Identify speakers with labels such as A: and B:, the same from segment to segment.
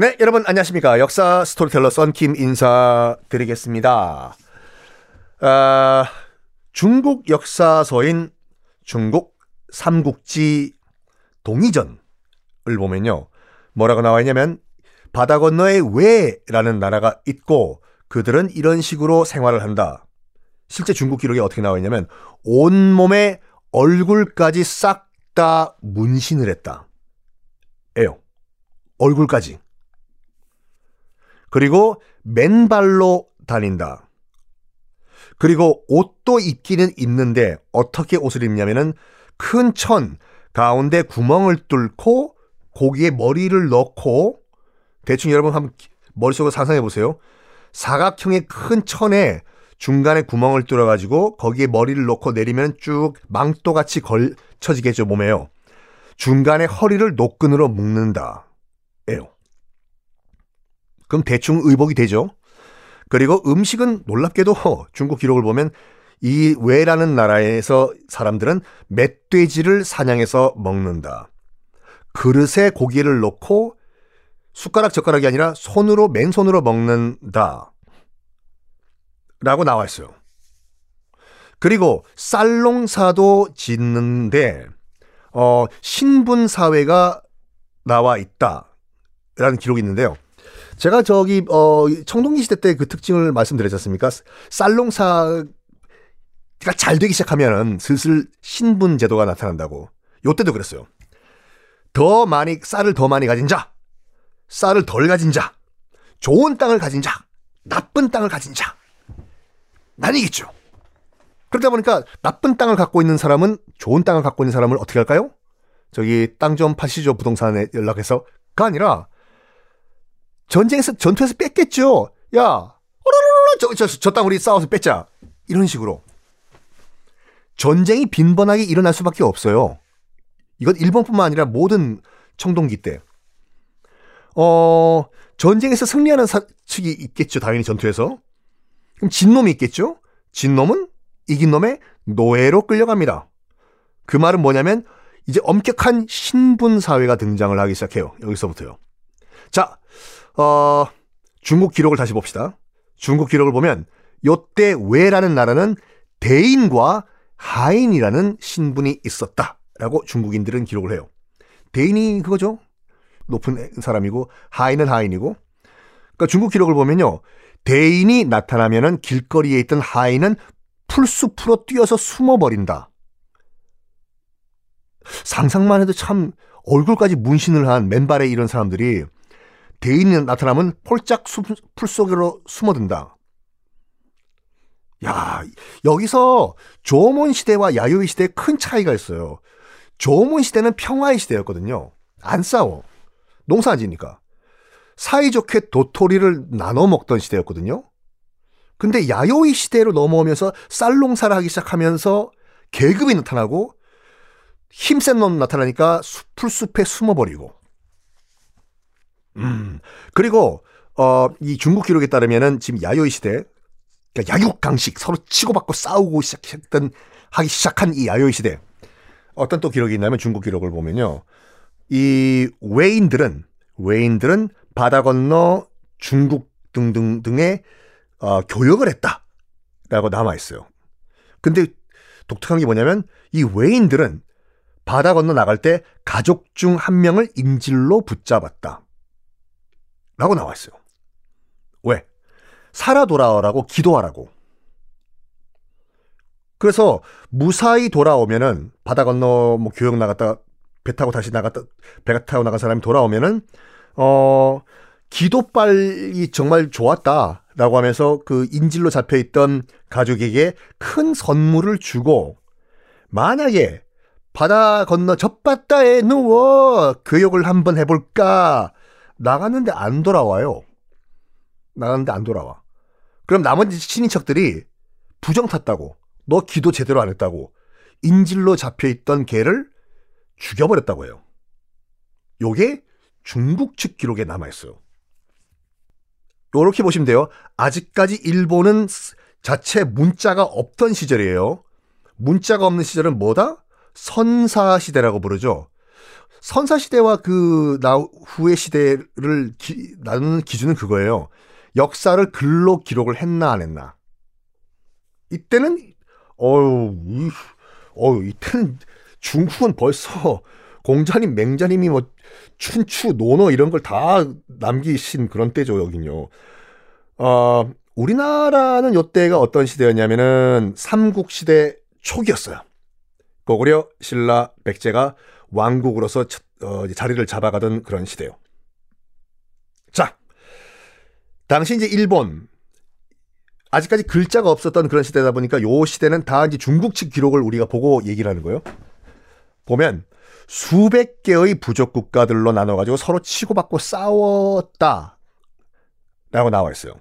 A: 네, 여러분 안녕하십니까. 역사 스토리텔러 썬킴 인사드리겠습니다. 아, 중국 역사서인 중국 삼국지 동이전을 보면요. 뭐라고 나와 있냐면 바다 건너에 왜라는 나라가 있고 그들은 이런 식으로 생활을 한다. 실제 중국 기록에 어떻게 나와 있냐면 온몸에 얼굴까지 싹 다 문신을 했다. 에요. 얼굴까지. 그리고 맨발로 다닌다. 그리고 옷도 입기는 입는데 어떻게 옷을 입냐면은 큰 천 가운데 구멍을 뚫고 고기에 머리를 넣고 대충 여러분 한번 머릿속으로 상상해 보세요. 사각형의 큰 천에 중간에 구멍을 뚫어 가지고 거기에 머리를 넣고 내리면 쭉 망토 같이 걸쳐지겠죠 몸에요. 중간에 허리를 노끈으로 묶는다. 에요. 그럼 대충 의복이 되죠. 그리고 음식은 놀랍게도 중국 기록을 보면 이 외라는 나라에서 사람들은 멧돼지를 사냥해서 먹는다. 그릇에 고기를 넣고 숟가락 젓가락이 아니라 손으로 맨손으로 먹는다. 라고 나와 있어요. 그리고 쌀농사도 짓는데 어, 신분 사회가 나와 있다. 라는 기록이 있는데요. 제가 저기 어 청동기 시대 때 그 특징을 말씀드렸지 않습니까? 쌀농사가 잘 되기 시작하면은 슬슬 신분 제도가 나타난다고. 요때도 그랬어요. 더 많이 쌀을 더 많이 가진 자, 쌀을 덜 가진 자, 좋은 땅을 가진 자, 나쁜 땅을 가진 자. 나뉘겠죠. 그러다 보니까 나쁜 땅을 갖고 있는 사람은 좋은 땅을 갖고 있는 사람을 어떻게 할까요? 저기 땅 좀 파시죠 부동산에 연락해서가 아니라 전쟁에서 전투에서 뺐겠죠. 야, 저, 저, 저 땅 우리 싸워서 뺐자. 이런 식으로. 전쟁이 빈번하게 일어날 수밖에 없어요. 이건 일본뿐만 아니라 모든 청동기 때. 어, 전쟁에서 승리하는 사, 측이 있겠죠. 당연히 전투에서. 그럼 진놈이 있겠죠. 진놈은 이긴 놈의 노예로 끌려갑니다. 그 말은 뭐냐면 이제 엄격한 신분 사회가 등장을 하기 시작해요. 여기서부터요. 자, 어, 중국 기록을 다시 봅시다. 중국 기록을 보면 요때 왜라는 나라는 대인과 하인이라는 신분이 있었다라고 중국인들은 기록을 해요. 대인이 그거죠. 높은 사람이고 하인은 하인이고. 그러니까 중국 기록을 보면요. 대인이 나타나면은 길거리에 있던 하인은 풀숲으로 뛰어서 숨어버린다. 상상만 해도 참 얼굴까지 문신을 한 맨발에 이런 사람들이 대인이 나타나면 폴짝 풀 속으로 숨어든다. 야, 여기서 조몬 시대와 야요이 시대에 큰 차이가 있어요. 조몬 시대는 평화의 시대였거든요. 안 싸워. 농사 안 지니까. 사이좋게 도토리를 나눠 먹던 시대였거든요. 근데 야요이 시대로 넘어오면서 쌀 농사를 하기 시작하면서 계급이 나타나고 힘센 놈 나타나니까 풀숲에 숨어버리고 음. 그리고 어, 이 중국 기록에 따르면은 지금 야요이 시대 그러니까 야육강식 서로 치고받고 싸우고 시작했던 하기 시작한 이 야요이 시대 어떤 또 기록이 있냐면 중국 기록을 보면요. 이 외인들은 외인들은 바다 건너 중국 등등 등의 어, 교역을 했다라고 남아 있어요. 근데 독특한 게 뭐냐면 이 외인들은 바다 건너 나갈 때 가족 중 한 명을 인질로 붙잡았다. 라고 나와 있어요. 왜? 살아 돌아오라고 기도하라고. 그래서 무사히 돌아오면은 바다 건너 뭐 교역 나갔다 배 타고 다시 나갔다 배 타고 나간 사람이 돌아오면은 어 기도빨이 정말 좋았다라고 하면서 그 인질로 잡혀 있던 가족에게 큰 선물을 주고 만약에 바다 건너 젖바다에 누워 교육을 한번 해볼까 나갔는데 안 돌아와요. 나갔는데 안 돌아와. 그럼 나머지 친인척들이 부정 탔다고 너 기도 제대로 안 했다고 인질로 잡혀있던 개를 죽여버렸다고 해요. 요게 중국 측 기록에 남아있어요. 요렇게 보시면 돼요. 아직까지 일본은 자체 문자가 없던 시절이에요. 문자가 없는 시절은 뭐다? 선사 시대라고 부르죠. 선사 시대와 그 나후의 시대를 기, 나누는 기준은 그거예요. 역사를 글로 기록을 했나 안 했나. 이때는 어유 이, 어유 이때는 중국은 벌써 공자님, 맹자님이 뭐 춘추, 논어 이런 걸 다 남기신 그런 때죠 여긴요. 어, 우리나라는 요때가 어떤 시대였냐면은 삼국시대 초기였어요. 고구려, 신라, 백제가 왕국으로서 어, 자리를 잡아가던 그런 시대요. 자, 당시 이제 일본 아직까지 글자가 없었던 그런 시대다 보니까 요 시대는 다 이제 중국 측 기록을 우리가 보고 얘기를 하는 거예요. 보면 수백 개의 부족 국가들로 나눠가지고 서로 치고받고 싸웠다. 라고 나와 있어요.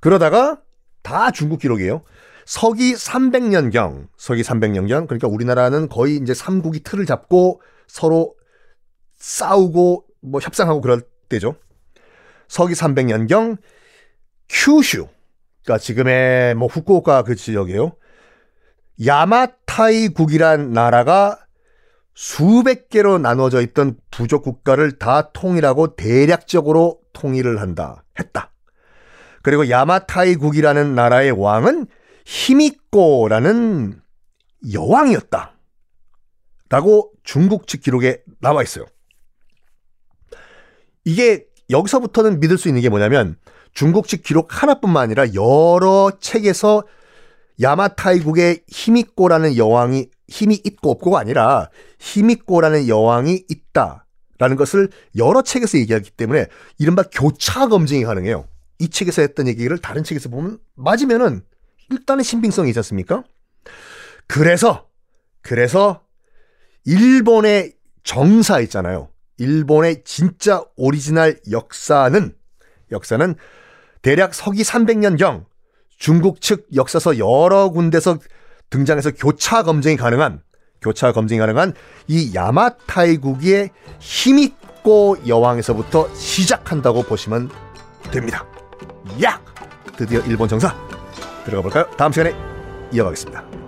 A: 그러다가 다 중국 기록이에요. 서기 300년경, 서기 300년경, 그러니까 우리나라는 거의 이제 삼국이 틀을 잡고 서로 싸우고 뭐 협상하고 그럴 때죠. 서기 300년경 큐슈, 그러니까 지금의 뭐 후쿠오카 그 지역이에요. 야마타이국이란 나라가 수백 개로 나눠져 있던 부족 국가를 다 통일하고 대략적으로 통일을 한다 했다. 그리고 야마타이국이라는 나라의 왕은 히미꼬라는 여왕이었다. 라고 중국 측 기록에 나와 있어요. 이게 여기서부터는 믿을 수 있는 게 뭐냐면 중국 측 기록 하나뿐만 아니라 여러 책에서 야마타이국의 히미꼬라는 여왕이 힘이 있고 없고가 아니라 히미꼬라는 여왕이 있다라는 것을 여러 책에서 얘기하기 때문에 이른바 교차 검증이 가능해요. 이 책에서 했던 얘기를 다른 책에서 보면 맞으면은 일단은 신빙성이 있지 않습니까? 그래서 그래서 일본의 정사 있잖아요. 일본의 진짜 오리지널 역사는 역사는 대략 서기 300년경 중국 측 역사서 여러 군데서 등장해서 교차 검증이 가능한 교차 검증이 가능한 이 야마타이국의 힘있고 여왕에서부터 시작한다고 보시면 됩니다. 야! 드디어 일본 정사 들어가 볼까요? 다음 시간에 이어가겠습니다.